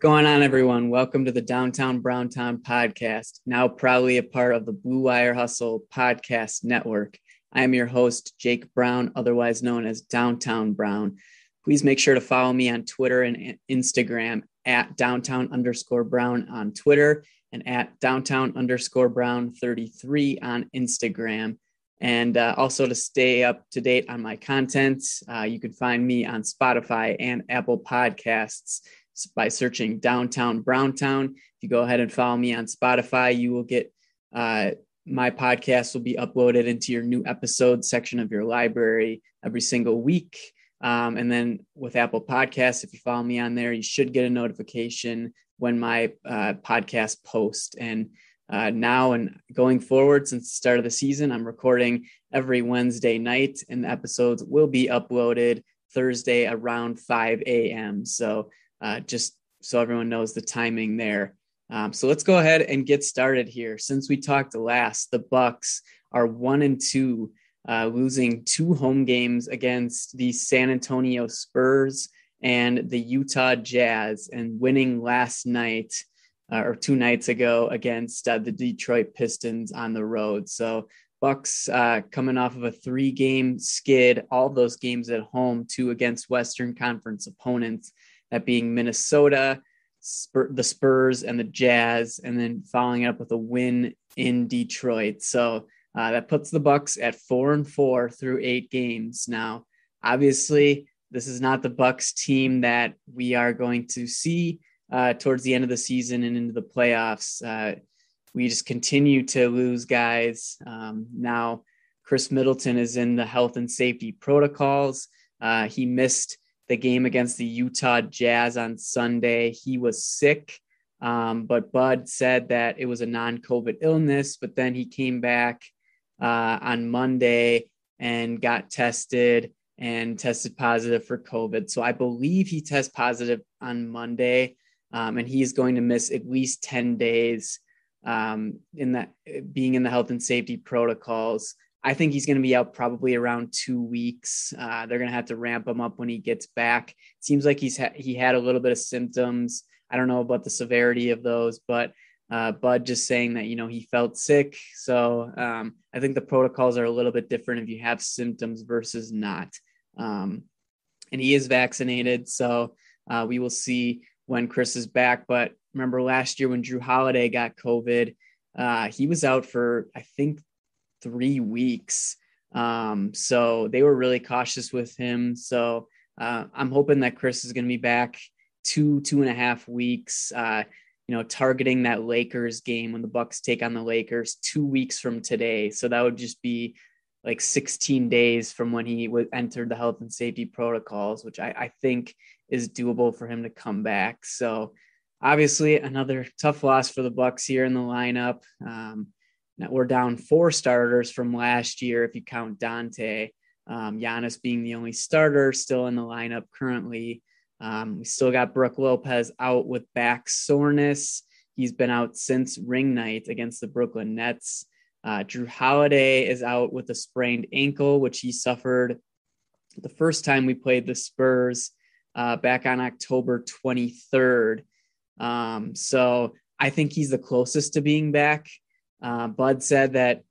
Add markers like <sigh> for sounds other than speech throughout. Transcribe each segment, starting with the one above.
going on, everyone? Welcome to the Downtown Browntown podcast, now proudly a part of the Blue Wire Hustle podcast network. I am your host, Jake Brown, otherwise known as Downtown Brown. Please make sure to follow me on Twitter and Instagram at downtown underscore brown on Twitter and at downtown underscore brown 33 on Instagram. And uh, also to stay up to date on my content, uh, you can find me on Spotify and Apple Podcasts by searching Downtown Browntown. If you go ahead and follow me on Spotify, you will get uh, my podcast will be uploaded into your new episode section of your library every single week. Um, and then with Apple Podcasts, if you follow me on there, you should get a notification when my uh, podcast post. And uh, now and going forward, since the start of the season, I'm recording every Wednesday night, and the episodes will be uploaded Thursday around 5 a.m. So uh, just so everyone knows the timing there. Um, so let's go ahead and get started here. Since we talked last, the Bucks are one and two, uh, losing two home games against the San Antonio Spurs and the Utah Jazz, and winning last night uh, or two nights ago against uh, the Detroit Pistons on the road. So Bucks uh, coming off of a three-game skid, all those games at home, two against Western Conference opponents that being Minnesota, Spur, the Spurs, and the Jazz, and then following up with a win in Detroit. So uh, that puts the Bucks at four and four through eight games. Now, obviously, this is not the Bucks team that we are going to see uh, towards the end of the season and into the playoffs. Uh, we just continue to lose guys. Um, now, Khris Middleton is in the health and safety protocols. Uh, he missed the game against the Utah Jazz on Sunday. He was sick, um, but Bud said that it was a non COVID illness, but then he came back uh, on Monday and got tested and tested positive for COVID. So I believe he tested positive on Monday, um, and he's going to miss at least 10 days um, in that being in the health and safety protocols. I think he's going to be out probably around two weeks. Uh, they're going to have to ramp him up when he gets back. It seems like he's ha- he had a little bit of symptoms. I don't know about the severity of those, but uh, Bud just saying that you know he felt sick. So um, I think the protocols are a little bit different if you have symptoms versus not. Um, and he is vaccinated, so uh, we will see when Khris is back. But remember last year when Jrue Holiday got COVID, uh, he was out for I think three weeks. Um, so they were really cautious with him. So uh, I'm hoping that Khris is going to be back two, two and a half weeks. Uh, you know, targeting that Lakers game when the Bucks take on the Lakers two weeks from today. So that would just be like 16 days from when he would enter the health and safety protocols, which I, I think is doable for him to come back. So obviously another tough loss for the Bucks here in the lineup. Um, we're down four starters from last year if you count Donte. Um, Giannis being the only starter still in the lineup currently. Um, we still got Brook Lopez out with back soreness. He's been out since ring night against the Brooklyn Nets. Uh, Jrue Holiday is out with a sprained ankle, which he suffered the first time we played the Spurs uh, back on October 23rd. Um, so I think he's the closest to being back. Uh, Bud said that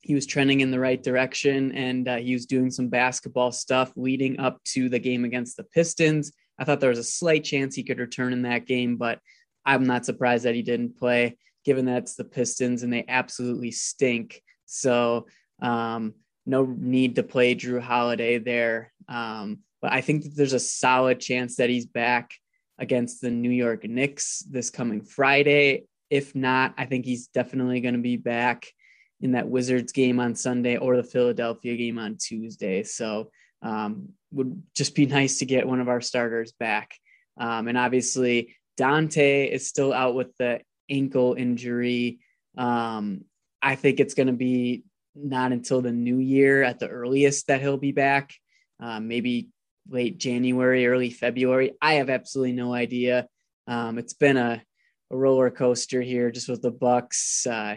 he was trending in the right direction and uh, he was doing some basketball stuff leading up to the game against the Pistons. I thought there was a slight chance he could return in that game, but I'm not surprised that he didn't play, given that it's the Pistons and they absolutely stink. So, um, no need to play Jrue Holiday there. Um, but I think that there's a solid chance that he's back against the New York Knicks this coming Friday. If not, I think he's definitely going to be back in that Wizards game on Sunday or the Philadelphia game on Tuesday. So um, would just be nice to get one of our starters back. Um, and obviously, Donte is still out with the ankle injury. Um, I think it's going to be not until the new year at the earliest that he'll be back. Uh, maybe late January, early February. I have absolutely no idea. Um, it's been a a roller coaster here just with the Bucks. Uh,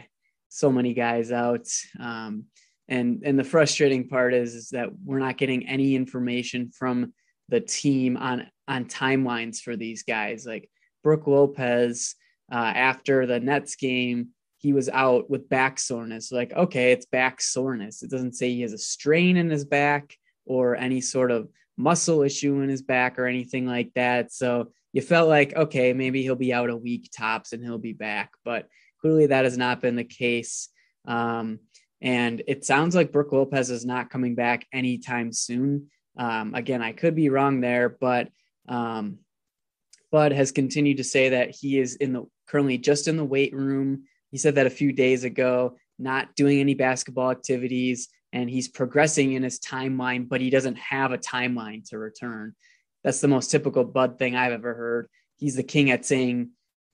so many guys out. Um, and and the frustrating part is is that we're not getting any information from the team on on timelines for these guys. Like Brook Lopez uh, after the Nets game, he was out with back soreness. Like, okay, it's back soreness. It doesn't say he has a strain in his back or any sort of muscle issue in his back or anything like that. So you felt like, okay, maybe he'll be out a week tops and he'll be back. But clearly that has not been the case. Um, and it sounds like Brook Lopez is not coming back anytime soon. Um, again, I could be wrong there, but um, Bud has continued to say that he is in the currently just in the weight room. He said that a few days ago, not doing any basketball activities, and he's progressing in his timeline, but he doesn't have a timeline to return. That's the most typical Bud thing I've ever heard. He's the king at saying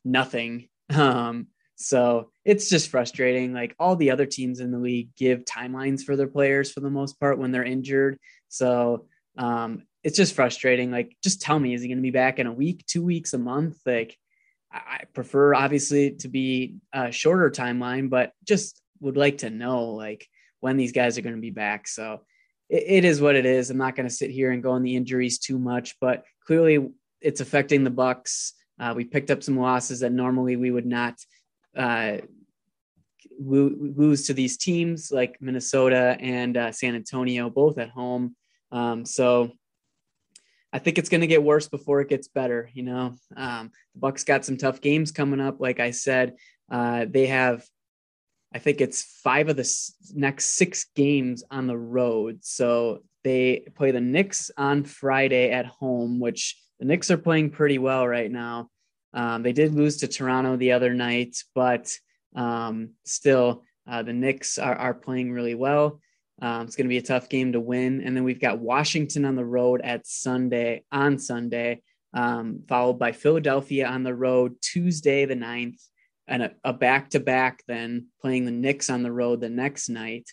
nothing. <laughs> Um, so it's just frustrating. Like all the other teams in the league give timelines for their players for the most part when they're injured. So um, it's just frustrating. Like, just tell me, is he going to be back in a week, two weeks, a month? Like, I prefer obviously to be a shorter timeline, but just would like to know like when these guys are going to be back. So it, it is what it is. I'm not going to sit here and go on the injuries too much, but clearly it's affecting the Bucks. Uh, we picked up some losses that normally we would not uh, lose to these teams like Minnesota and uh, San Antonio, both at home. Um, so I think it's going to get worse before it gets better. You know, um, the Bucks got some tough games coming up. Like I said, uh, they have, I think it's five of the s- next six games on the road. So they play the Knicks on Friday at home, which the Knicks are playing pretty well right now. Um, they did lose to Toronto the other night, but um, still, uh, the Knicks are, are playing really well. Um, it's going to be a tough game to win. And then we've got Washington on the road at Sunday, on Sunday, um, followed by Philadelphia on the road Tuesday, the 9th, and a back to back then playing the Knicks on the road the next night.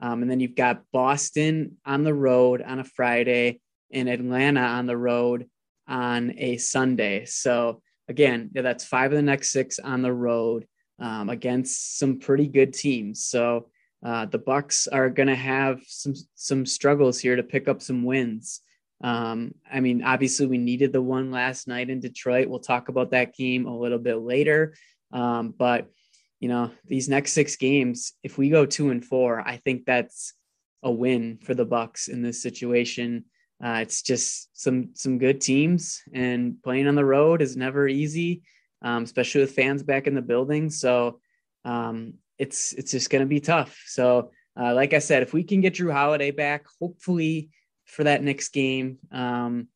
Um, and then you've got Boston on the road on a Friday and Atlanta on the road on a Sunday. So again, that's five of the next six on the road um, against some pretty good teams. So uh, the Bucks are going to have some some struggles here to pick up some wins. Um, I mean, obviously, we needed the one last night in Detroit. We'll talk about that game a little bit later. Um, but you know, these next six games, if we go two and four, I think that's a win for the Bucks in this situation. Uh, it's just some some good teams, and playing on the road is never easy, um, especially with fans back in the building. So um, it's it's just going to be tough. So, uh, like I said, if we can get Jrue Holiday back, hopefully for that next game, um,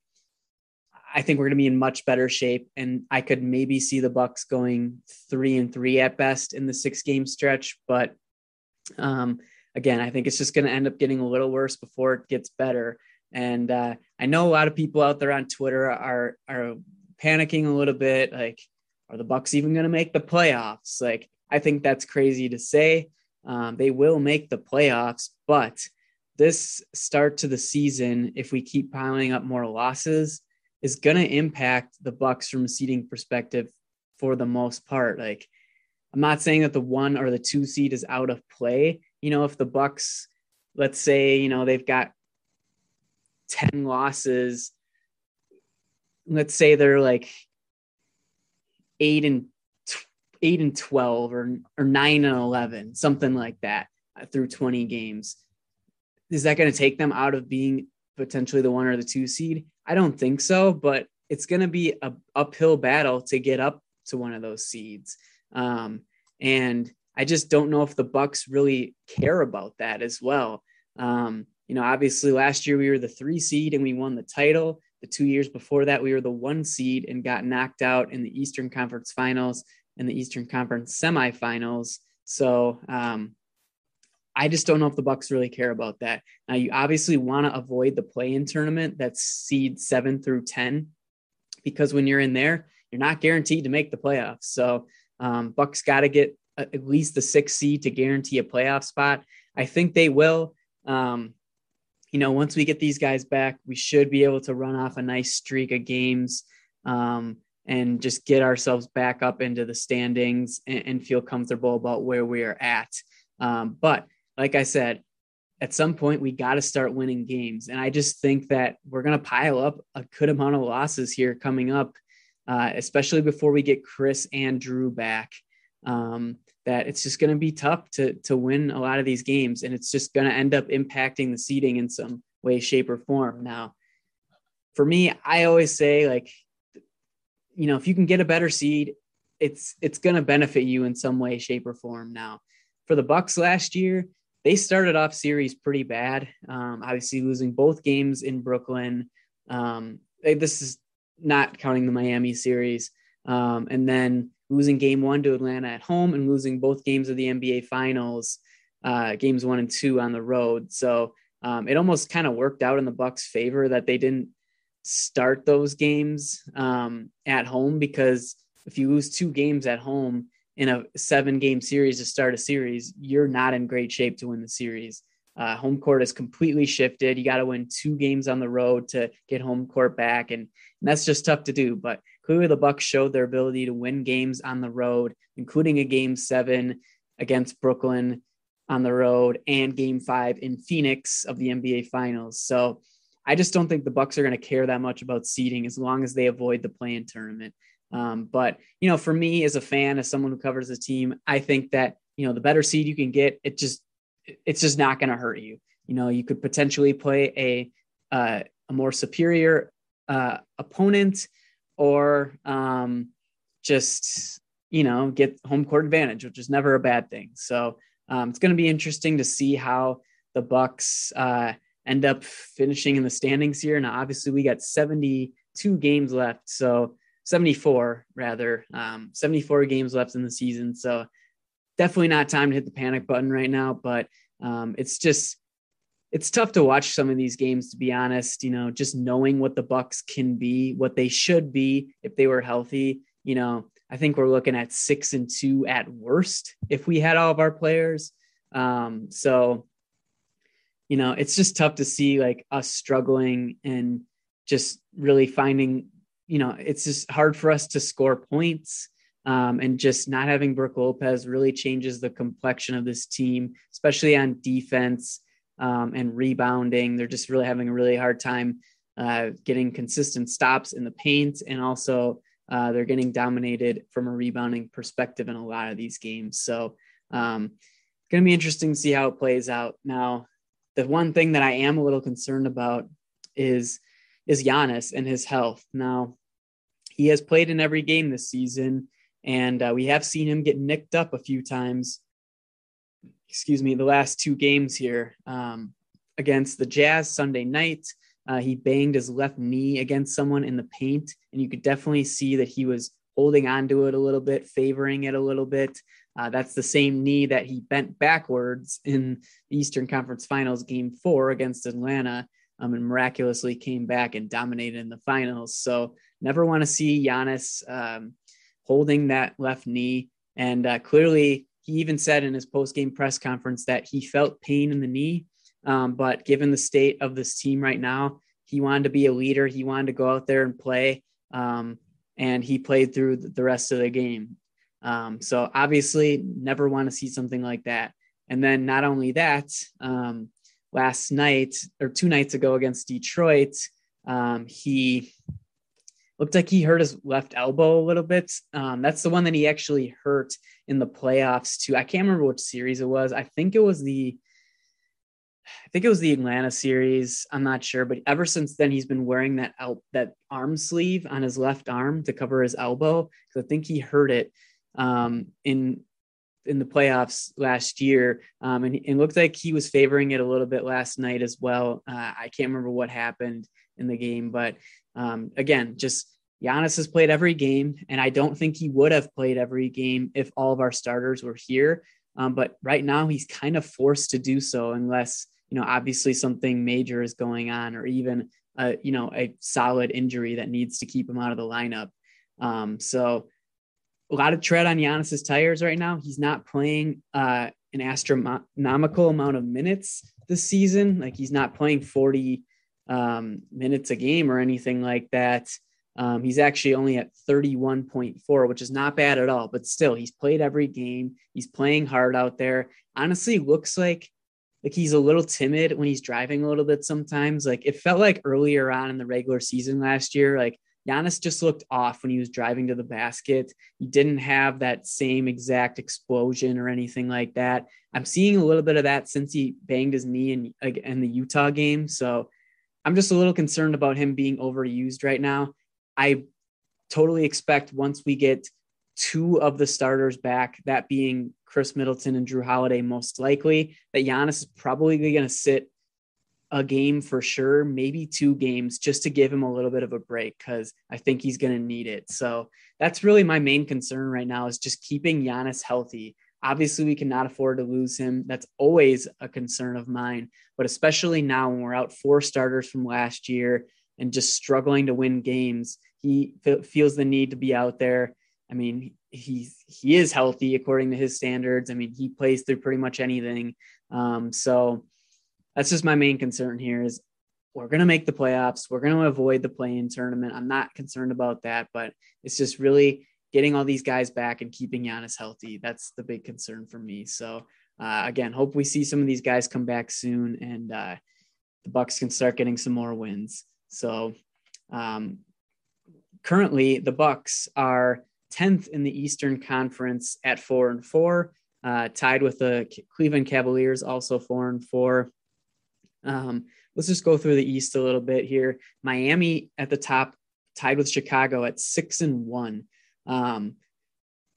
I think we're going to be in much better shape, and I could maybe see the Bucks going three and three at best in the six game stretch. But um, again, I think it's just going to end up getting a little worse before it gets better. And uh, I know a lot of people out there on Twitter are are panicking a little bit, like, are the Bucks even going to make the playoffs? Like, I think that's crazy to say. Um, they will make the playoffs, but this start to the season, if we keep piling up more losses, is going to impact the Bucks from a seeding perspective for the most part. Like, I'm not saying that the one or the two seed is out of play. You know, if the Bucks, let's say, you know, they've got 10 losses, let's say they're like eight and eight and 12 or, or nine and 11, something like that uh, through 20 games. Is that going to take them out of being potentially the one or the two seed? I don't think so, but it's going to be a uphill battle to get up to one of those seeds. Um, and I just don't know if the Bucks really care about that as well. Um, you know, obviously last year we were the three seed and we won the title. The two years before that, we were the one seed and got knocked out in the Eastern Conference Finals and the Eastern Conference semifinals. So um, I just don't know if the Bucks really care about that. Now you obviously want to avoid the play-in tournament that's seed seven through ten, because when you're in there, you're not guaranteed to make the playoffs. So um, Bucks got to get at least the sixth seed to guarantee a playoff spot. I think they will. Um, you know, once we get these guys back, we should be able to run off a nice streak of games. Um, and just get ourselves back up into the standings and, and feel comfortable about where we are at. Um, but like I said, at some point we got to start winning games, and I just think that we're going to pile up a good amount of losses here coming up. uh, especially before we get Khris and Jrue back. Um, that it's just going to be tough to to win a lot of these games, and it's just going to end up impacting the seeding in some way, shape, or form. Now, for me, I always say like, you know, if you can get a better seed, it's it's going to benefit you in some way, shape, or form. Now, for the Bucks last year, they started off series pretty bad. Um, obviously, losing both games in Brooklyn. Um, this is not counting the Miami series, um, and then losing Game One to Atlanta at home and losing both games of the NBA Finals, uh, games one and two on the road. So um, it almost kind of worked out in the Bucks' favor that they didn't start those games um, at home because if you lose two games at home in a seven game series to start a series, you're not in great shape to win the series. Uh, home court is completely shifted. You got to win two games on the road to get home court back, and, and, that's just tough to do. But clearly, the Bucks showed their ability to win games on the road, including a game seven against Brooklyn on the road and game five in Phoenix of the NBA Finals. So I just don't think the Bucks are going to care that much about seeding as long as they avoid the play-in tournament. Um, but you know, for me as a fan, as someone who covers the team, I think that you know the better seed you can get, it just it's just not going to hurt you. You know, you could potentially play a uh, a more superior uh, opponent, or um, just you know get home court advantage, which is never a bad thing. So um, it's going to be interesting to see how the Bucks uh, end up finishing in the standings here. Now, obviously, we got 72 games left, so 74 rather, um, 74 games left in the season. So definitely not time to hit the panic button right now. But um, it's just it's tough to watch some of these games to be honest. You know, just knowing what the Bucks can be, what they should be if they were healthy. You know, I think we're looking at six and two at worst if we had all of our players. Um, so you know, it's just tough to see like us struggling and just really finding you know, it's just hard for us to score points. Um, and just not having Brook Lopez really changes the complexion of this team, especially on defense um, and rebounding. They're just really having a really hard time uh, getting consistent stops in the paint, and also uh, they're getting dominated from a rebounding perspective in a lot of these games. So, um, going to be interesting to see how it plays out. Now, the one thing that I am a little concerned about is is Giannis and his health. Now, he has played in every game this season, and uh, we have seen him get nicked up a few times. Excuse me, the last two games here um, against the Jazz Sunday night. Uh, he banged his left knee against someone in the paint, and you could definitely see that he was holding onto it a little bit, favoring it a little bit. Uh, that's the same knee that he bent backwards in the Eastern Conference Finals game four against Atlanta um, and miraculously came back and dominated in the finals. So never want to see Giannis um, holding that left knee. And uh, clearly, he even said in his post game press conference that he felt pain in the knee. Um, but given the state of this team right now, he wanted to be a leader. He wanted to go out there and play. Um, and he played through the rest of the game. Um, so obviously, never want to see something like that. And then not only that, um, last night or two nights ago against Detroit, um, he looked like he hurt his left elbow a little bit. Um, that's the one that he actually hurt in the playoffs too. I can't remember which series it was. I think it was the I think it was the Atlanta series. I'm not sure, but ever since then he's been wearing that el- that arm sleeve on his left arm to cover his elbow because I think he hurt it um, in in the playoffs last year, um, and it looked like he was favoring it a little bit last night as well. Uh, I can't remember what happened in the game, but um, again, just Giannis has played every game, and I don't think he would have played every game if all of our starters were here. Um, but right now, he's kind of forced to do so unless you know obviously something major is going on, or even a, you know a solid injury that needs to keep him out of the lineup. Um, so a lot of tread on Giannis's tires right now. He's not playing uh, an astronomical amount of minutes this season. Like he's not playing 40 um, minutes a game or anything like that. Um, he's actually only at 31.4, which is not bad at all, but still, he's played every game. He's playing hard out there. Honestly, looks like like he's a little timid when he's driving a little bit sometimes. Like it felt like earlier on in the regular season last year, like Giannis just looked off when he was driving to the basket. He didn't have that same exact explosion or anything like that. I'm seeing a little bit of that since he banged his knee in, in the Utah game. So I'm just a little concerned about him being overused right now. I totally expect once we get two of the starters back, that being Khris Middleton and Jrue Holiday, most likely, that Giannis is probably going to sit a game for sure, maybe two games just to give him a little bit of a break because I think he's going to need it. So that's really my main concern right now is just keeping Giannis healthy. Obviously, we cannot afford to lose him. That's always a concern of mine, but especially now when we're out four starters from last year and just struggling to win games, he feels the need to be out there. I mean, he's he is healthy according to his standards. I mean, he plays through pretty much anything. Um, so that's just my main concern here is we're going to make the playoffs. We're going to avoid the play-in tournament. I'm not concerned about that, but it's just really getting all these guys back and keeping Giannis healthy. That's the big concern for me. So uh, again, hope we see some of these guys come back soon and uh, the Bucks can start getting some more wins. So um, currently, the Bucks are 10th in the Eastern Conference at four and four, uh, tied with the Cleveland Cavaliers, also four and four. Um, let's just go through the East a little bit here. Miami at the top, tied with Chicago at six and one. Um,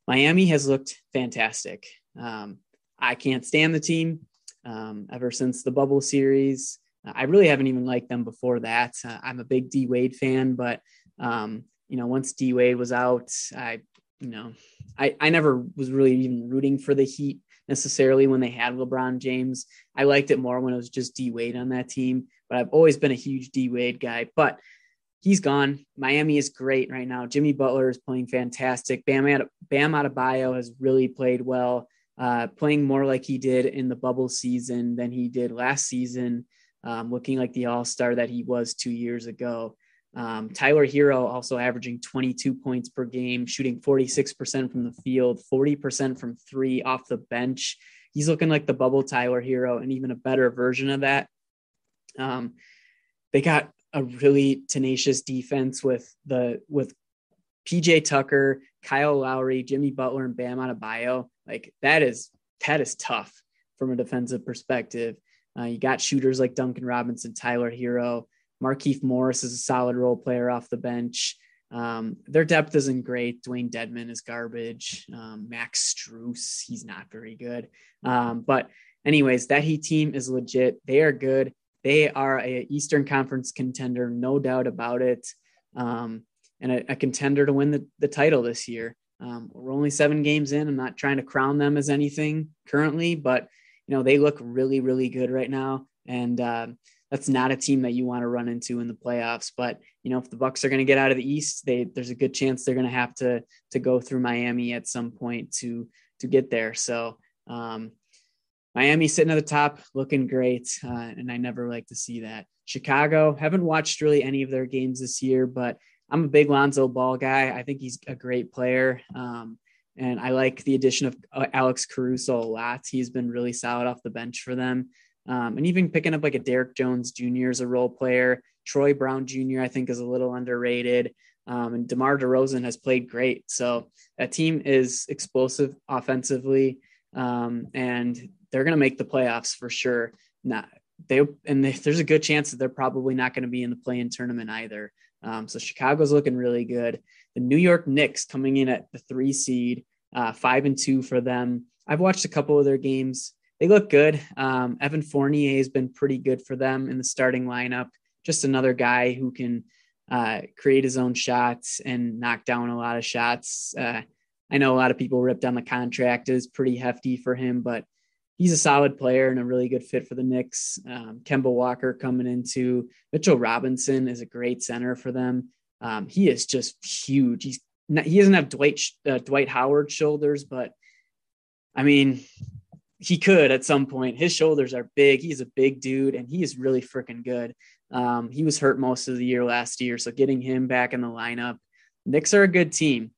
Miami has looked fantastic. Um, I can't stand the team um, ever since the bubble series. I really haven't even liked them before that. Uh, I'm a big D Wade fan, but um, you know, once D Wade was out, I, you know, I, I never was really even rooting for the Heat necessarily when they had LeBron James. I liked it more when it was just D Wade on that team, but I've always been a huge D Wade guy. But he's gone. Miami is great right now. Jimmy Butler is playing fantastic. Bam, Bam Adebayo has really played well, uh, playing more like he did in the bubble season than he did last season, um, looking like the all star that he was two years ago. Um, Tyler Herro also averaging 22 points per game, shooting 46% from the field, 40% from three off the bench. He's looking like the bubble Tyler Herro and even a better version of that. Um, they got a really tenacious defense with the with PJ Tucker, Kyle Lowry, Jimmy Butler, and Bam Adebayo. Like that is that is tough from a defensive perspective. Uh, you got shooters like Duncan Robinson, Tyler Herro, Markieff Morris is a solid role player off the bench. Um, their depth isn't great. Dewayne Dedmon is garbage. Um, Max Strus, he's not very good. Um, but anyways, that Heat team is legit. They are good. They are a Eastern Conference contender, no doubt about it, um, and a, a, contender to win the, the title this year. Um, we're only seven games in. I'm not trying to crown them as anything currently, but you know they look really, really good right now, and uh, that's not a team that you want to run into in the playoffs. But you know, if the Bucks are going to get out of the East, they there's a good chance they're going to have to to go through Miami at some point to to get there. So um, Miami sitting at the top, looking great, uh, and I never like to see that. Chicago haven't watched really any of their games this year, but I'm a big Lonzo Ball guy. I think he's a great player. Um, and I like the addition of uh, Alex Caruso a lot. He's been really solid off the bench for them. Um, and even picking up like a Derrick Jones Jr. as a role player. Troy Brown Jr. I think is a little underrated. Um, and DeMar DeRozan has played great. So that team is explosive offensively, um, and they're going to make the playoffs for sure. Not they and they, there's a good chance that they're probably not going to be in the play-in tournament either. Um, so Chicago's looking really good. The New York Knicks coming in at the three seed, uh, five and two for them. I've watched a couple of their games. They look good. Um, Evan Fournier has been pretty good for them in the starting lineup. Just another guy who can uh, create his own shots and knock down a lot of shots. Uh, I know a lot of people ripped on the contract; is pretty hefty for him, but he's a solid player and a really good fit for the Knicks. Um, Kemba Walker coming into Mitchell Robinson is a great center for them. Um, he is just huge. He's not, he doesn't have Dwight uh, Dwight Howard shoulders, but I mean, he could at some point. His shoulders are big. He's a big dude, and he is really freaking good. Um, he was hurt most of the year last year, so getting him back in the lineup. Knicks are a good team.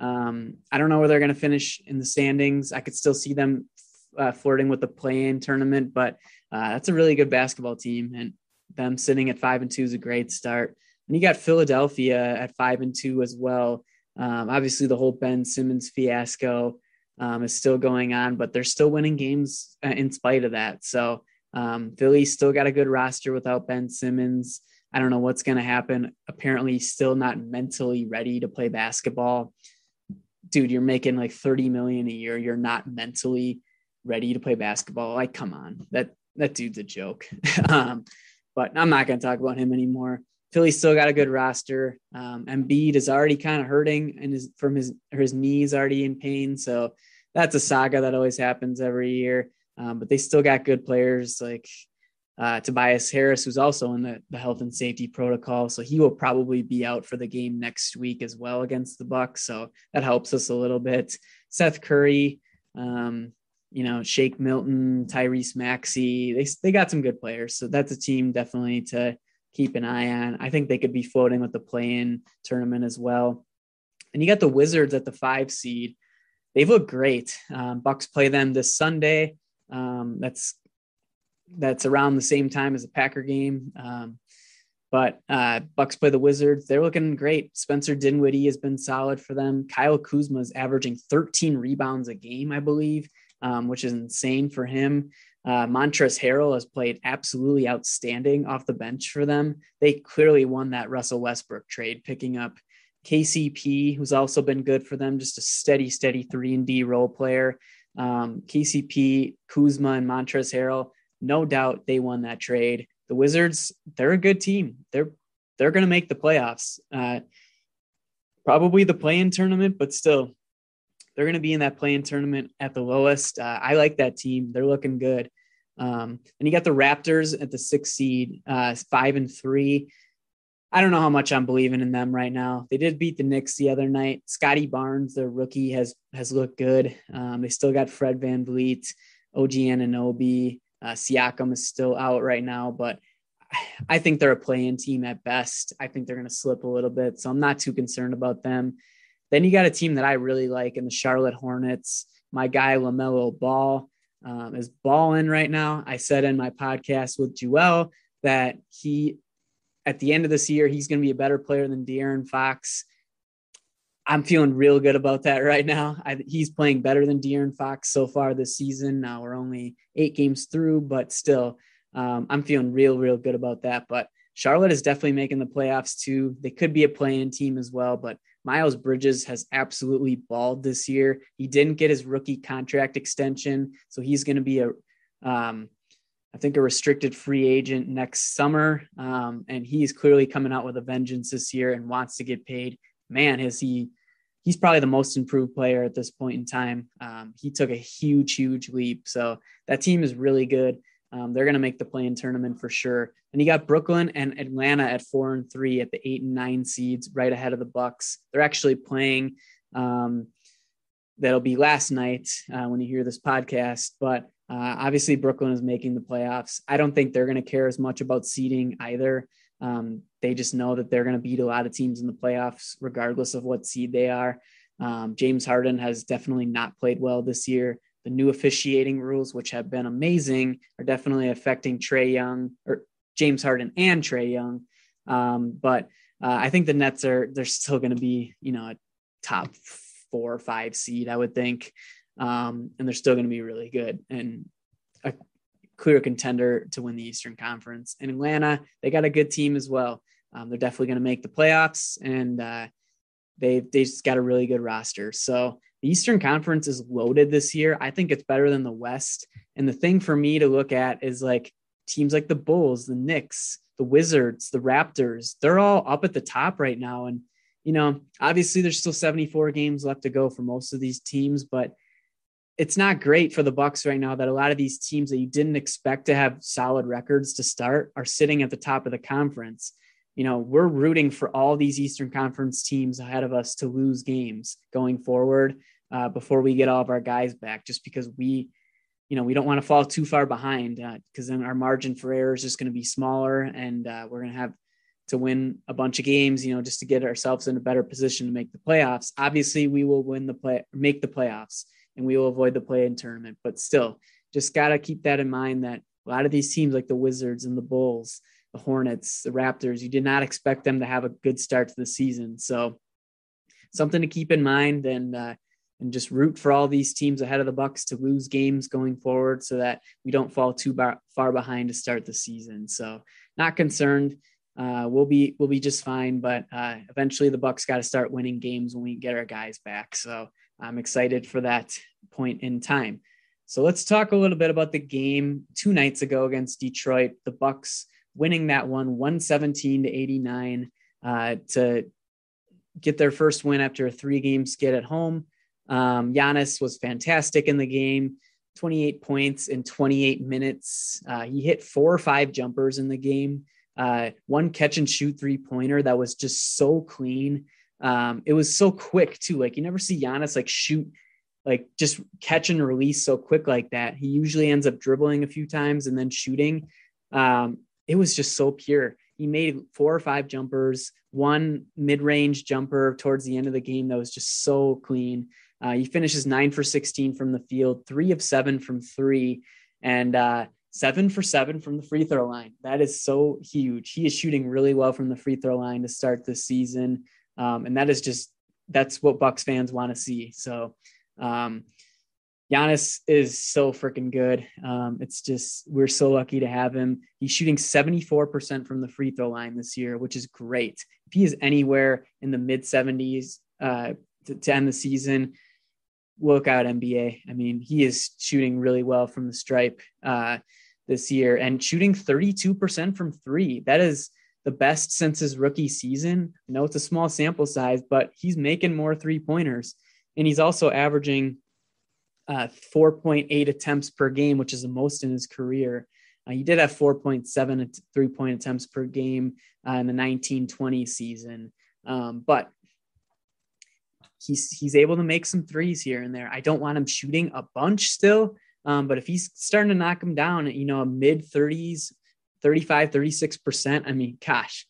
Um, I don't know where they're going to finish in the standings. I could still see them uh, flirting with the play-in tournament, but uh, that's a really good basketball team, and them sitting at five and two is a great start. And you got Philadelphia at five and two as well. Um, obviously, the whole Ben Simmons fiasco um, is still going on, but they're still winning games uh, in spite of that. So um, Philly still got a good roster without Ben Simmons. I don't know what's going to happen. Apparently, still not mentally ready to play basketball. Dude, you're making like 30 million a year. You're not mentally ready to play basketball. Like, come on, that that dude's a joke. <laughs> um, but I'm not going to talk about him anymore. Philly still got a good roster. Um, Embiid is already kind of hurting and is from his his knees already in pain. So that's a saga that always happens every year. Um, but they still got good players like uh, Tobias Harris, who's also in the, the health and safety protocol. So he will probably be out for the game next week as well against the Bucks. So that helps us a little bit. Seth Curry, um, you know, Shake Milton, Tyrese Maxey, they, they got some good players. So that's a team definitely to keep an eye on. I think they could be floating with the play in tournament as well. And you got the Wizards at the five seed. They've looked great. Um, Bucks play them this Sunday. Um, that's that's around the same time as the Packer game. Um, but uh, Bucks play the Wizards. They're looking great. Spencer Dinwiddie has been solid for them. Kyle Kuzma is averaging 13 rebounds a game, I believe, um, which is insane for him. Uh, Montrezl Harrell has played absolutely outstanding off the bench for them. They clearly won that Russell Westbrook trade, picking up KCP, who's also been good for them, just a steady, steady three and D role player. Um, KCP, Kuzma, and Montrezl Harrell, no doubt they won that trade. The Wizards, they're a good team. They're they're going to make the playoffs. Uh, probably the play-in tournament, but still, they're going to be in that play-in tournament at the lowest. Uh, I like that team. They're looking good. Um, and you got the Raptors at the sixth seed, uh, five and three. I don't know how much I'm believing in them right now. They did beat the Knicks the other night. Scottie Barnes, their rookie, has has looked good. Um, they still got Fred Van VanVleet, OG Anunoby, uh, Siakam is still out right now, but I think they're a play-in team at best. I think they're going to slip a little bit, so I'm not too concerned about them. Then you got a team that I really like in the Charlotte Hornets. My guy LaMelo Ball um, is balling right now. I said in my podcast with Joel that he at the end of this year, he's going to be a better player than De'Aaron Fox. I'm feeling real good about that right now. I, he's playing better than De'Aaron Fox so far this season. Now we're only eight games through, but still, um, I'm feeling real, real good about that. But Charlotte is definitely making the playoffs too. They could be a play-in team as well, but Miles Bridges has absolutely balled this year. He didn't get his rookie contract extension, so he's going to be a um, I think, a restricted free agent next summer. Um, and he's clearly coming out with a vengeance this year and wants to get paid. Man, has he? He's probably the most improved player at this point in time. Um, he took a huge, huge leap. So that team is really good. Um, they're going to make the play-in tournament for sure. And you got Brooklyn and Atlanta at four and three at the eight and nine seeds, right ahead of the Bucks. They're actually playing. Um, that'll be last night uh, when you hear this podcast, but uh, obviously, Brooklyn is making the playoffs. I don't think they're going to care as much about seeding either. Um, they just know that they're going to beat a lot of teams in the playoffs, regardless of what seed they are. Um, James Harden has definitely not played well this year. The new officiating rules, which have been amazing, are definitely affecting Trae Young or James Harden and Trae Young. Um, but uh, I think the Nets are they're still going to be you know a top four or five seed. I would think um, and they're still going to be really good and a clear contender to win the Eastern Conference. In Atlanta, they got a good team as well. Um, they're definitely going to make the playoffs, and uh, they they just got a really good roster. So the Eastern Conference is loaded this year. I think it's better than the West. And the thing for me to look at is like teams like the Bulls, the Knicks, the Wizards, the Raptors. They're all up at the top right now, and you know, obviously there's still 74 games left to go for most of these teams, but it's not great for the Bucks right now that a lot of these teams that you didn't expect to have solid records to start are sitting at the top of the conference. You know, we're rooting for all these Eastern Conference teams ahead of us to lose games going forward uh, before we get all of our guys back, just because we, you know, we don't want to fall too far behind because uh, then our margin for error is just going to be smaller and uh, we're going to have to win a bunch of games, you know, just to get ourselves in a better position to make the playoffs. Obviously, we will win the play, make the playoffs and we will avoid the play in tournament. But still, just got to keep that in mind that a lot of these teams like the Wizards and the Bulls, the Hornets, the Raptors, you did not expect them to have a good start to the season. So something to keep in mind and uh, and just root for all these teams ahead of the Bucks to lose games going forward so that we don't fall too bar- far behind to start the season. So not concerned. Uh, we'll be we'll be just fine, but uh, eventually the Bucks got to start winning games when we get our guys back. So I'm excited for that point in time. So let's talk a little bit about the game two nights ago against Detroit. The Bucks winning that one 117 to 89 uh, to get their first win after a three game skid at home. Um, Giannis was fantastic in the game, 28 points in 28 minutes. Uh, he hit four or five jumpers in the game. Uh, one catch and shoot three pointer that was just so clean. Um, it was so quick too. Like you never see Giannis like shoot, like just catch and release so quick like that. He usually ends up dribbling a few times and then shooting. Um, it was just so pure. He made four or five jumpers, one mid range jumper towards the end of the game that was just so clean. Uh, he finishes nine for 16 from the field, three of seven from three, and uh, seven for seven from the free throw line. That is so huge. He is shooting really well from the free throw line to start this season. Um, and that is just, that's what Bucks fans want to see. So, um, Giannis is so freaking good. Um, it's just we're so lucky to have him. He's shooting 74% from the free throw line this year, which is great. If he is anywhere in the mid 70s uh, to, to, end the season, look out NBA. I mean, he is shooting really well from the stripe uh, this year and shooting 32% from three. That is the best since his rookie season. I know it's a small sample size, but he's making more three pointers, and he's also averaging uh, 4.8 attempts per game, which is the most in his career. Uh, he did have 4.7 three point attempts per game uh, in the 1920 season, um, but he's he's able to make some threes here and there. I don't want him shooting a bunch still, um, but if he's starting to knock them down, you know, mid 30s, 35, 36%, I mean, gosh,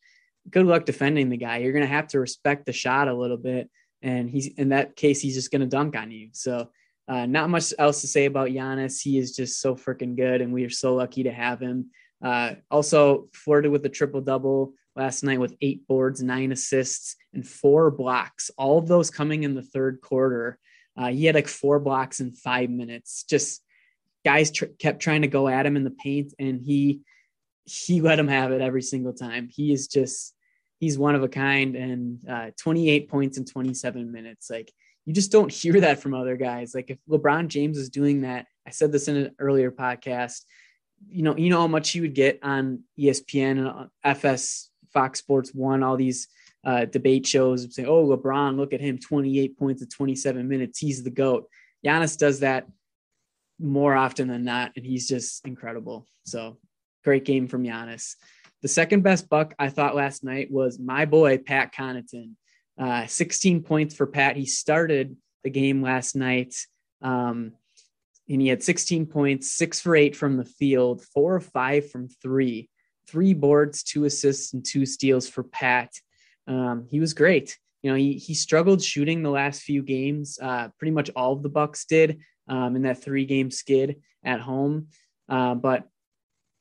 good luck defending the guy. You're going to have to respect the shot a little bit. And he's in that case, he's just going to dunk on you. So uh, not much else to say about Giannis. He is just so freaking good, and we are so lucky to have him. Uh, also flirted with the triple double last night with eight boards, nine assists, and four blocks. All of those coming in the third quarter. Uh, he had like four blocks in five minutes. Just guys tr- kept trying to go at him in the paint, and he he let him have it every single time. He is just he's one of a kind, and uh, 28 points in 27 minutes. Like you just don't <laughs> hear that from other guys. Like if LeBron James is doing that, I said this in an earlier podcast. You know, you know how much he would get on ESPN and uh, FS, Fox Sports One, all these uh, debate shows say, "Oh, LeBron, look at him, 28 points in 27 minutes. He's the goat." Giannis does that more often than not, and he's just incredible. So, great game from Giannis. The second best buck I thought last night was my boy Pat Connaughton. Uh, 16 points for Pat. He started the game last night. Um, and he had 16 points, six for eight from the field, four or five from three, three boards, two assists, and two steals for Pat. Um, he was great. You know, he he struggled shooting the last few games. Uh, pretty much all of the Bucks did um, in that three game skid at home. Uh, but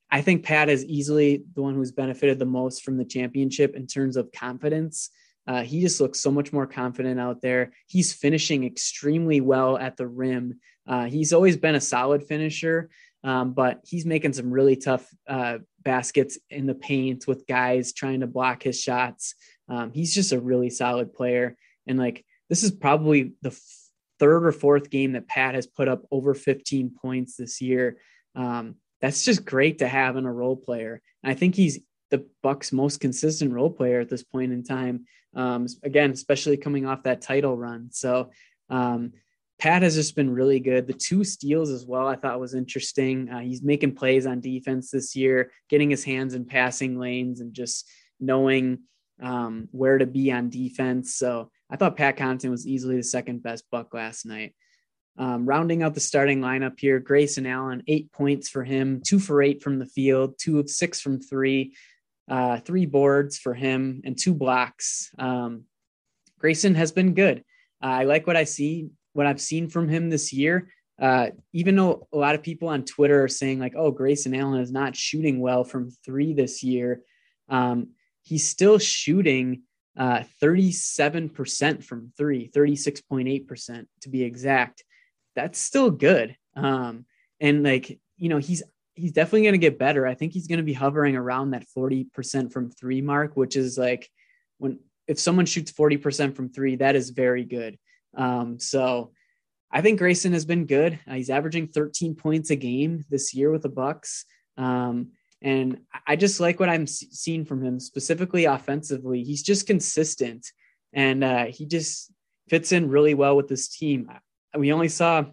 I think Pat is easily the one who's benefited the most from the championship in terms of confidence. Uh, he just looks so much more confident out there. He's finishing extremely well at the rim. Uh, he's always been a solid finisher, um, but he's making some really tough uh, baskets in the paint with guys trying to block his shots. Um, he's just a really solid player. And like, this is probably the f- third or fourth game that Pat has put up over 15 points this year. Um, that's just great to have in a role player. And I think he's the Bucks' most consistent role player at this point in time. Um, again, especially coming off that title run. So um, Pat has just been really good. The two steals as well, I thought was interesting. Uh, he's making plays on defense this year, getting his hands in passing lanes and just knowing um, where to be on defense. So I thought Pat Connaughton was easily the second best buck last night. Um, rounding out the starting lineup here, Grayson Allen, eight points for him, two for eight from the field, two of six from three uh, three boards for him and two blocks. Um, Grayson has been good. Uh, I like what I see, what I've seen from him this year. uh, even though a lot of people on Twitter are saying like, "Oh, Grayson Allen is not shooting well from three this year," um, he's still shooting uh, 37% from three, 36.8% to be exact. That's still good. Um, and like, you know, he's he's definitely going to get better. I think he's going to be hovering around that 40% from three mark, which is like when if someone shoots 40% from three, that is very good. Um, so I think Grayson has been good. Uh, he's averaging 13 points a game this year with the Bucks. Um, and I just like what I'm seeing from him, specifically offensively. He's just consistent and uh, he just fits in really well with this team. We only saw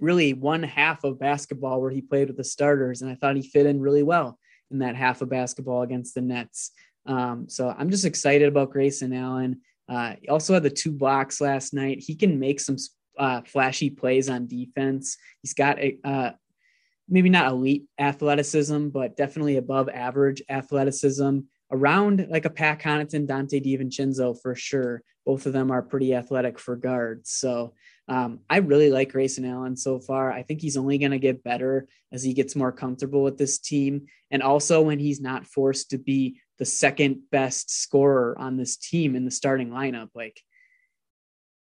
really one half of basketball where he played with the starters, and I thought he fit in really well in that half of basketball against the Nets. Um, so I'm just excited about Grayson Allen. Uh, he also had the two blocks last night. He can make some uh, flashy plays on defense. He's got a, uh, maybe not elite athleticism, but definitely above average athleticism around like a Pat Connaughton, Donte DiVincenzo for sure. Both of them are pretty athletic for guards. So um, I really like Grayson Allen so far. I think he's only going to get better as he gets more comfortable with this team. And also when he's not forced to be the second best scorer on this team in the starting lineup. Like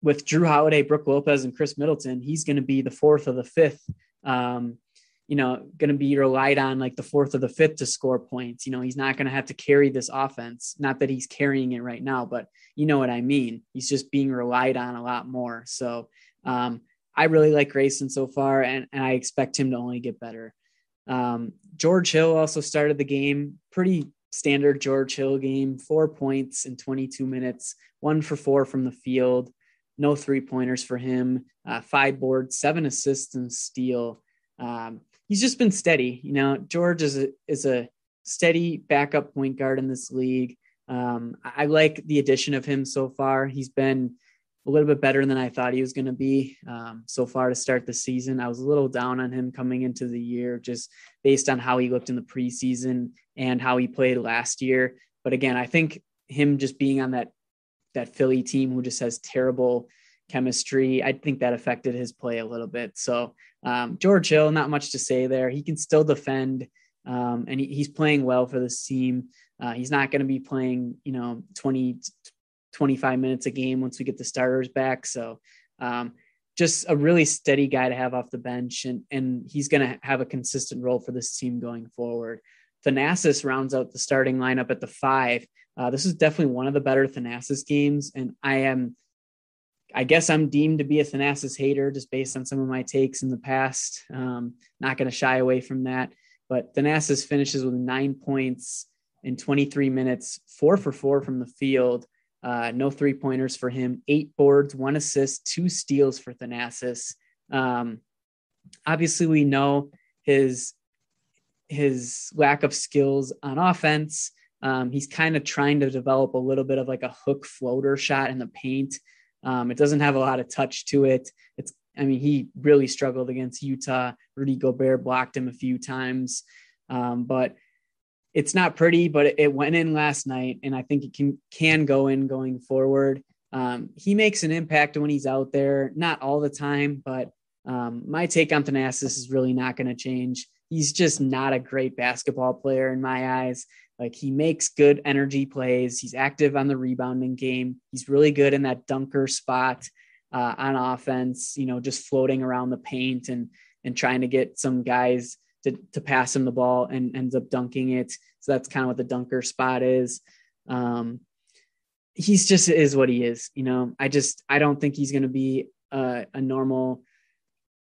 with Jrue Holiday, Brook Lopez, and Khris Middleton, he's going to be the fourth or the fifth. Um, you know, going to be relied on like the fourth or the fifth to score points. You know, he's not going to have to carry this offense. Not that he's carrying it right now, but you know what I mean. He's just being relied on a lot more. So um, I really like Grayson so far, and, and I expect him to only get better. Um, George Hill also started the game. Pretty standard George Hill game, four points in 22 minutes, one for four from the field, no three pointers for him, uh, five boards, seven assists and steal. Um, he's just been steady. You know, George is a is a steady backup point guard in this league. Um, I like the addition of him so far. He's been a little bit better than I thought he was going to be um, so far to start the season. I was a little down on him coming into the year just based on how he looked in the preseason and how he played last year. But again, I think him just being on that that Philly team who just has terrible chemistry, I think that affected his play a little bit. So um, George Hill, not much to say there. He can still defend, um, and he, he's playing well for this team. Uh, he's not going to be playing, you know, 20, 25 minutes a game once we get the starters back. So um, just a really steady guy to have off the bench, and and he's going to have a consistent role for this team going forward. Thanasis rounds out the starting lineup at the five. Uh, this is definitely one of the better Thanasis games, and I am, I guess I'm deemed to be a Thanasis hater just based on some of my takes in the past. Um, not going to shy away from that, but Thanasis finishes with nine points in 23 minutes, four for four from the field. Uh, no three pointers for him, eight boards, one assist, two steals for Thanasis. Um, obviously, we know his his lack of skills on offense. Um, he's kind of trying to develop a little bit of like a hook floater shot in the paint. Um, it doesn't have a lot of touch to it. It's, I mean, he really struggled against Utah. Rudy Gobert blocked him a few times, um, but it's not pretty, but it, went in last night, and I think it can can go in going forward. Um, he makes an impact when he's out there, not all the time, but um, my take on Thanasis is really not going to change. He's just not a great basketball player in my eyes. Like he makes good energy plays. He's active on the rebounding game. He's really good in that dunker spot uh, on offense. You know, just floating around the paint and and trying to get some guys to, to pass him the ball and ends up dunking it. So that's kind of what the dunker spot is. Um, he's just is what he is. You know, I just I don't think he's going to be a, a normal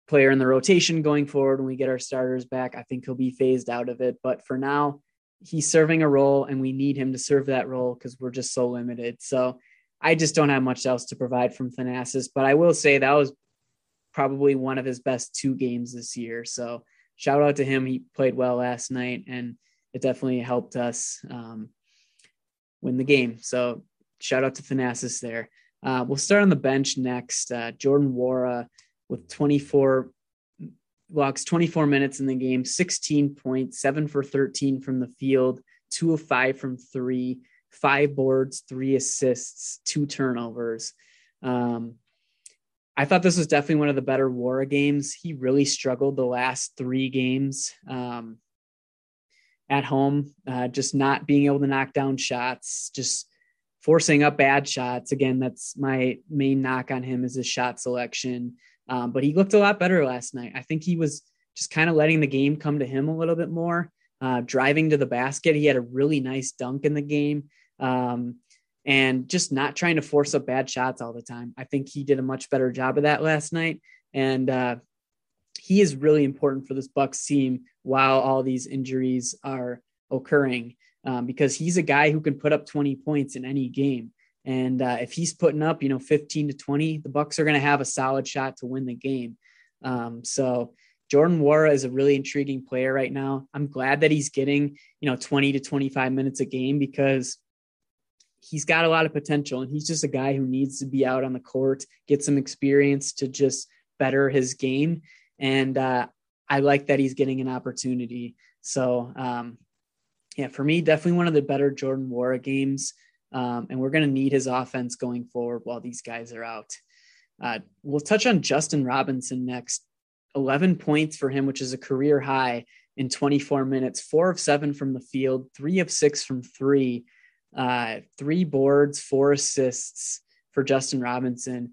player in the rotation going forward when we get our starters back. I think he'll be phased out of it. But for now, he's serving a role and we need him to serve that role because we're just so limited. So I just don't have much else to provide from Thanasis. But I will say that was probably one of his best two games this year. So shout out to him. He played well last night, and it definitely helped us um, win the game. So shout out to Thanasis there. Uh, we'll start on the bench next. Uh, Jordan Nwora with 24 walks, 24 minutes in the game, 16 points, seven for 13 from the field, two of five from three, five boards, three assists, two turnovers. Um, I thought this was definitely one of the better Nwora games. He really struggled the last three games um, at home, uh, just not being able to knock down shots, just forcing up bad shots. Again, that's my main knock on him is his shot selection. Um, but he looked a lot better last night. I think he was just kind of letting the game come to him a little bit more, uh, driving to the basket. He had a really nice dunk in the game. Um, and just not trying to force up bad shots all the time. I think he did a much better job of that last night. And uh, he is really important for this Bucks team while all these injuries are occurring um, because he's a guy who can put up 20 points in any game. And uh, if he's putting up, you know, 15 to 20, the Bucks are going to have a solid shot to win the game. Um, so Jordan Nwora is a really intriguing player right now. I'm glad that he's getting, you know, 20 to 25 minutes a game because he's got a lot of potential and he's just a guy who needs to be out on the court, get some experience to just better his game. And uh, I like that he's getting an opportunity. So, um, yeah, for me, definitely one of the better Jordan Nwora games. Um, and we're going to need his offense going forward while these guys are out. Uh, we'll touch on Justin Robinson next. 11 points for him, which is a career high in 24 minutes, four of seven from the field, three of six from three uh, three boards, four assists for Justin Robinson.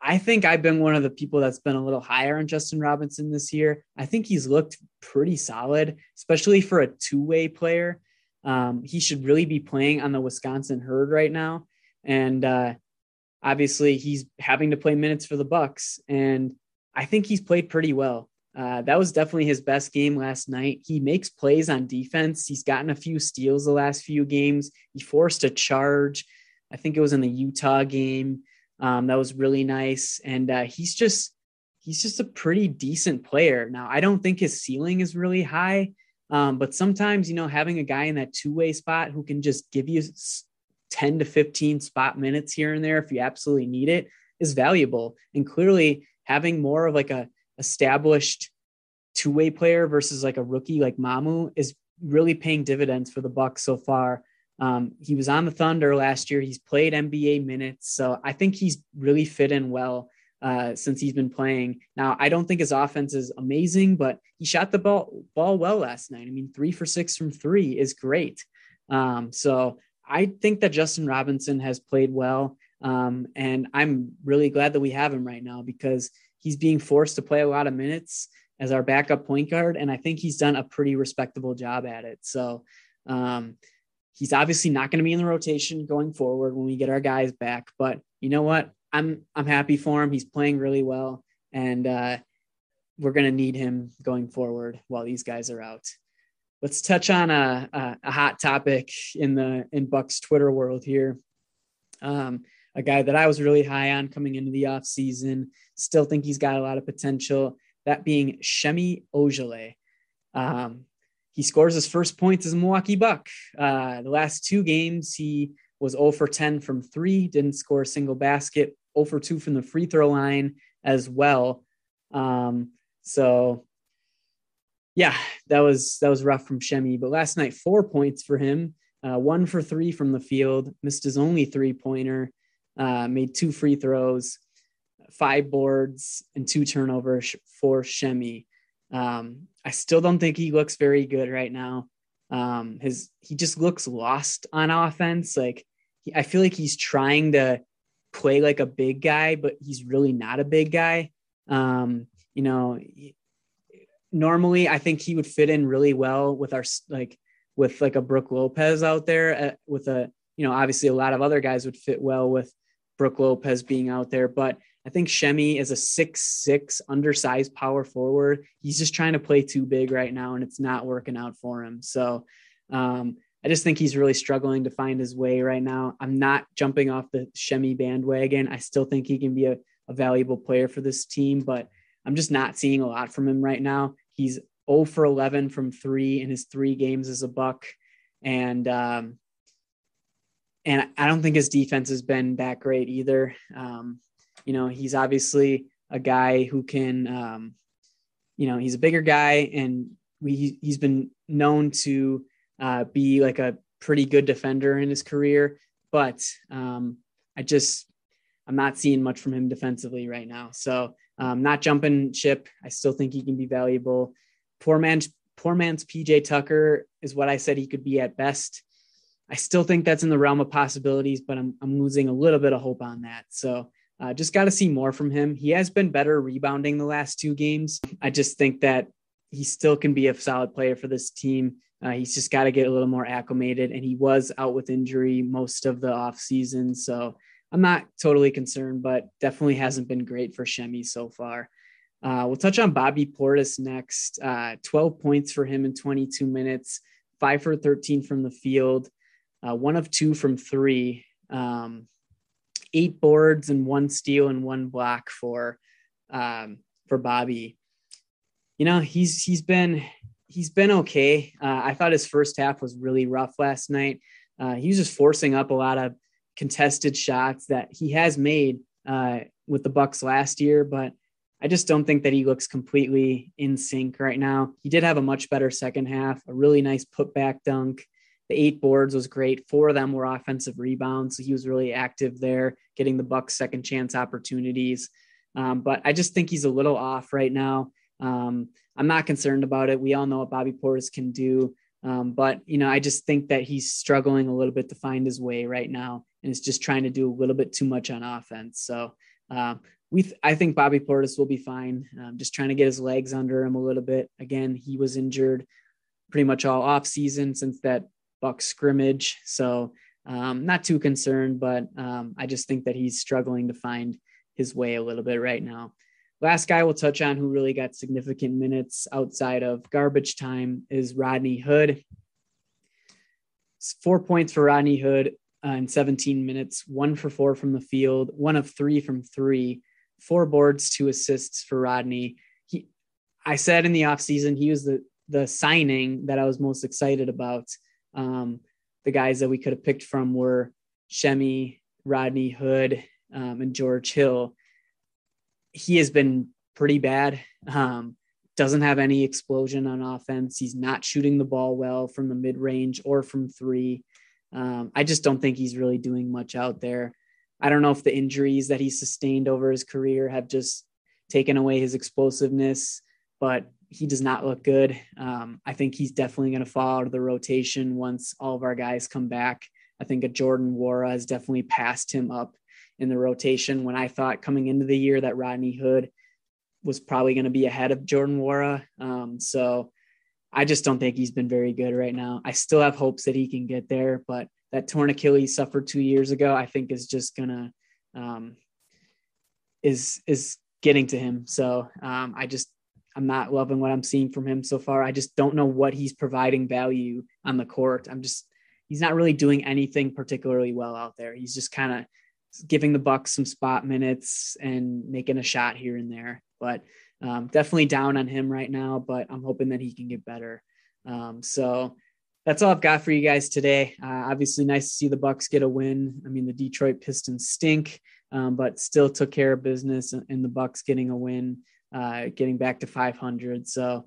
I think I've been one of the people that's been a little higher on Justin Robinson this year. I think he's looked pretty solid, especially for a two way player. Um, he should really be playing on the Wisconsin herd right now. And uh, obviously, he's having to play minutes for the Bucks. And I think he's played pretty well. Uh, that was definitely his best game last night. He makes plays on defense. He's gotten a few steals the last few games. He forced a charge. I think it was in the Utah game. Um, that was really nice. And uh, he's just he's just a pretty decent player. Now I don't think his ceiling is really high, um, but sometimes you know having a guy in that two way spot who can just give you 10 to 15 spot minutes here and there if you absolutely need it is valuable. And clearly having more of like a established two-way player versus like a rookie like Mamu is really paying dividends for the Bucks so far. Um, he was on the Thunder last year. He's played NBA minutes, so I think he's really fit in well uh, since he's been playing. Now, I don't think his offense is amazing, but he shot the ball ball well last night. I mean, three for six from three is great. Um, so I think that Justin Robinson has played well, um, and I'm really glad that we have him right now because he's being forced to play a lot of minutes as our backup point guard. And I think he's done a pretty respectable job at it. So um, he's obviously not going to be in the rotation going forward when we get our guys back. But you know what? I'm I'm happy for him. He's playing really well, and uh, we're going to need him going forward while these guys are out. Let's touch on a, a, a hot topic in the in Bucks Twitter world here. Um, a guy that I was really high on coming into the off season. Still think he's got a lot of potential. That being Semi Ojeleye. Um, he scores his first points as a Milwaukee Buck. Uh, the last two games, he was 0 for 10 from three, didn't score a single basket, 0 for 2 from the free throw line as well. Um, so yeah, that was that was rough from Semi. But last night, four points for him, uh, one for three from the field, missed his only three pointer, uh, made two free throws, five boards, and two turnovers for Semi. Um, I still don't think he looks very good right now. Um, his he just looks lost on offense. Like he, I feel like he's trying to play like a big guy, but he's really not a big guy. Um, you know, normally I think he would fit in really well with our like with like a Brook Lopez out there uh, with a you know obviously a lot of other guys would fit well with Brook Lopez being out there. But I think Semi is a six six undersized power forward. He's just trying to play too big right now, and it's not working out for him. So um, I just think he's really struggling to find his way right now. I'm not jumping off the Semi bandwagon. I still think he can be a, a valuable player for this team, but I'm just not seeing a lot from him right now. He's 0 for 11 from three in his three games as a buck. And um, and I don't think his defense has been that great either. Um, you know, he's obviously a guy who can, um, you know, he's a bigger guy, and we he's been known to uh, be like a pretty good defender in his career. But um, I just I'm not seeing much from him defensively right now. So um, not jumping ship. I still think he can be valuable. Poor man's poor man's PJ Tucker is what I said he could be at best. I still think that's in the realm of possibilities, but I'm I'm losing a little bit of hope on that. So uh, just got to see more from him. He has been better rebounding the last two games. I just think that he still can be a solid player for this team. Uh, he's just got to get a little more acclimated, and he was out with injury most of the off season, So I'm not totally concerned, but definitely hasn't been great for Semi so far. Uh, we'll touch on Bobby Portis next. Uh, 12 points for him in 22 minutes, five for 13 from the field, uh, one of two from three, um, eight boards and one steal and one block for um, for Bobby. You know, he's he's been he's been okay. Uh, I thought his first half was really rough last night. Uh, he was just forcing up a lot of contested shots that he has made uh, with the Bucks last year, but I just don't think that he looks completely in sync right now. He did have a much better second half, a really nice putback dunk. The eight boards was great. Four of them were offensive rebounds, so he was really active there, getting the Bucks second chance opportunities. Um, but I just think he's a little off right now. Um, I'm not concerned about it. We all know what Bobby Portis can do. Um, but you know, I just think that he's struggling a little bit to find his way right now, and is just trying to do a little bit too much on offense. So uh, we, th- I think Bobby Portis will be fine. Um, just trying to get his legs under him a little bit. Again, he was injured pretty much all off season since that Buck scrimmage, so um, not too concerned. But um, I just think that he's struggling to find his way a little bit right now. Last guy we'll touch on who really got significant minutes outside of garbage time is Rodney Hood. Four points for Rodney Hood in 17 minutes, one for four from the field, one of three from three, four boards, two assists for Rodney. He, I said in the offseason, he was the, the signing that I was most excited about. Um, the guys that we could have picked from were Semi, Rodney Hood, um, and George Hill he has been pretty bad. Um, doesn't have any explosion on offense. He's not shooting the ball well from the mid range or from three. Um, I just don't think he's really doing much out there. I don't know if the injuries that he sustained over his career have just taken away his explosiveness, but he does not look good. Um, I think he's definitely going to fall out of the rotation once all of our guys come back. I think a Jordan Nwora has definitely passed him up in the rotation when I thought coming into the year that Rodney Hood was probably going to be ahead of Jordan Nwora. Um, so I just don't think he's been very good right now. I still have hopes that he can get there, but that torn Achilles suffered two years ago, I think is just gonna um, is is getting to him. So um, I just I'm not loving what I'm seeing from him so far. I just don't know what he's providing value on the court. I'm just he's not really doing anything particularly well out there. He's just kind of giving the Bucks some spot minutes and making a shot here and there. But um, definitely down on him right now. But I'm hoping that he can get better. Um, so that's all I've got for you guys today. Uh, obviously, nice to see the Bucks get a win. I mean, the Detroit Pistons stink, um, but still took care of business, and the Bucks getting a win, uh, getting back to 500. So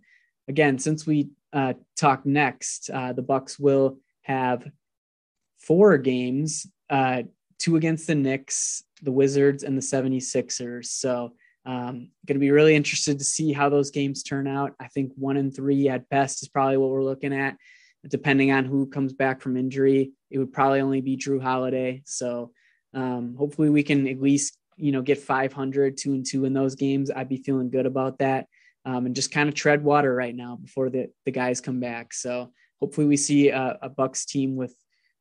again, since we uh, talk next, uh, the Bucks will have four games uh, two against the Knicks, the Wizards, and the 76ers. So um, going to be really interested to see how those games turn out. I think one and three at best is probably what we're looking at. Depending on who comes back from injury, it would probably only be Jrue Holiday. So um, hopefully we can at least you know get 500, two and two in those games. I'd be feeling good about that. Um, and just kind of tread water right now before the, the guys come back. So hopefully we see a, a Bucks team with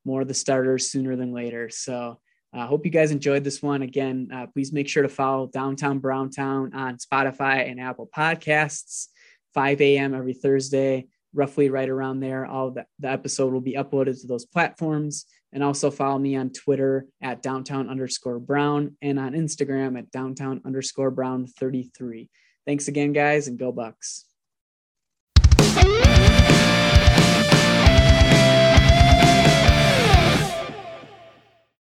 more of the starters sooner than later. So I uh, hope you guys enjoyed this one. Again, uh, please make sure to follow Downtown Browntown on Spotify and Apple Podcasts, 5 a.m. every Thursday, roughly right around there. All the, the episode will be uploaded to those platforms. And also follow me on Twitter at downtown underscore brown and on Instagram at downtown underscore brown 33. Thanks again, guys, and go Bucks.